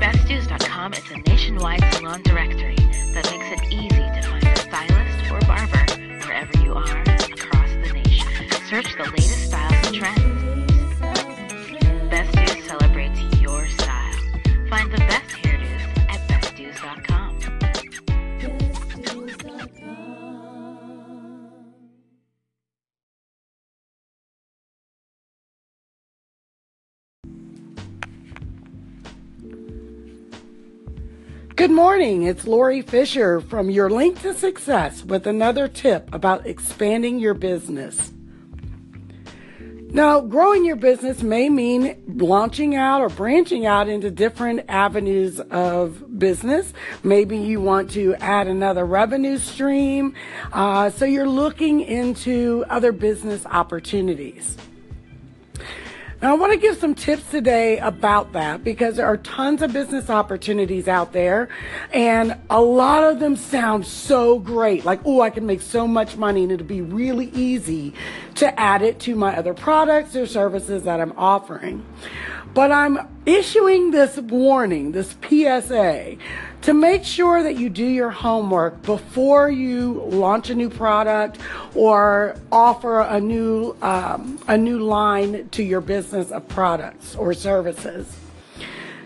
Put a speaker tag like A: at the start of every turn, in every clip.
A: Bestdues.com is a nationwide salon directory that makes it easy to find a stylist or barber wherever you are across the nation. Search the latest styles and trends.
B: Good morning. It's Lori Fisher from Your Link to Success with another tip about expanding your business. Now, growing your business may mean launching out or branching out into different avenues of business. Maybe you want to add another revenue stream. Uh, so you're looking into other business opportunities. Now, I want to give some tips today about that because there are tons of business opportunities out there, and a lot of them sound so great. Like, oh, I can make so much money, and it'll be really easy to add it to my other products or services that I'm offering. But I'm issuing this warning, this PSA, to make sure that you do your homework before you launch a new product or offer a new um, a new line to your business of products or services.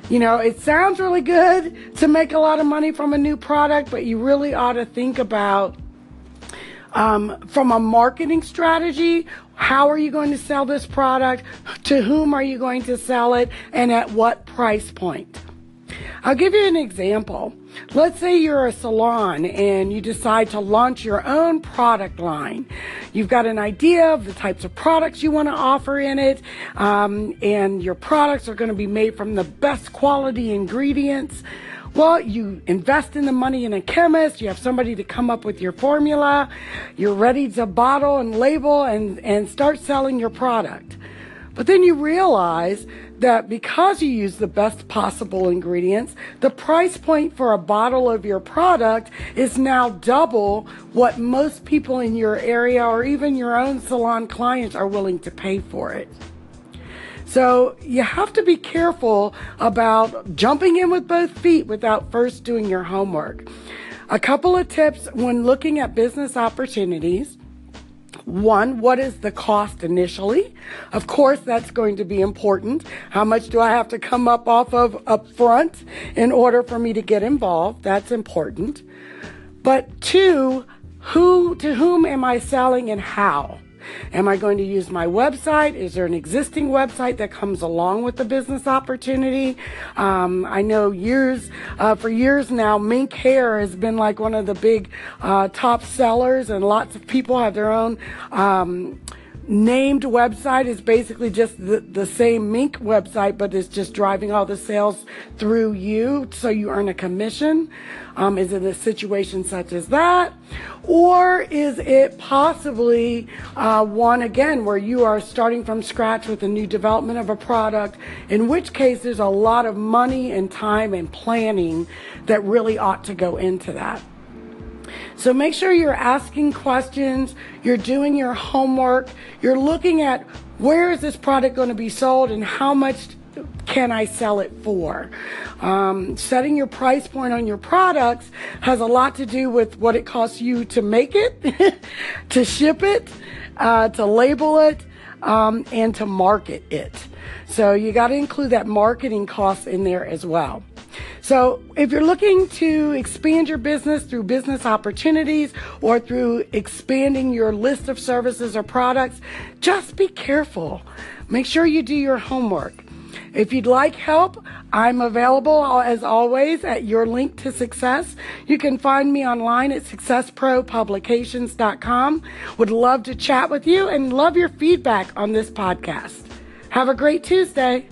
B: You know, it sounds really good to make a lot of money from a new product, but you really ought to think about um, from a marketing strategy, how are you going to sell this product? To whom are you going to sell it? And at what price point? I'll give you an example. Let's say you're a salon and you decide to launch your own product line. You've got an idea of the types of products you want to offer in it, um, and your products are going to be made from the best quality ingredients. Well, you invest in the money in a chemist, you have somebody to come up with your formula, you're ready to bottle and label and, and start selling your product. But then you realize that because you use the best possible ingredients, the price point for a bottle of your product is now double what most people in your area or even your own salon clients are willing to pay for it. So you have to be careful about jumping in with both feet without first doing your homework. A couple of tips when looking at business opportunities. One, what is the cost initially? Of course, that's going to be important. How much do I have to come up off of up front in order for me to get involved? That's important. But two, who to whom am I selling and how? Am I going to use my website? Is there an existing website that comes along with the business opportunity? Um, I know years, uh, for years now, mink hair has been like one of the big uh, top sellers, and lots of people have their own. Um, named website is basically just the, the same Mink website, but it's just driving all the sales through you so you earn a commission. Um, is it a situation such as that? Or is it possibly uh, one again where you are starting from scratch with a new development of a product, in which case there's a lot of money and time and planning that really ought to go into that. So make sure you're asking questions, you're doing your homework, you're looking at where is this product going to be sold and how much can I sell it for? Um, setting your price point on your products has a lot to do with what it costs you to make it, to ship it, uh, to label it, um, and to market it. So you got to include that marketing cost in there as well. So, if you're looking to expand your business through business opportunities or through expanding your list of services or products, just be careful. Make sure you do your homework. If you'd like help, I'm available as always at your link to success. You can find me online at successpropublications.com. Would love to chat with you and love your feedback on this podcast. Have a great Tuesday.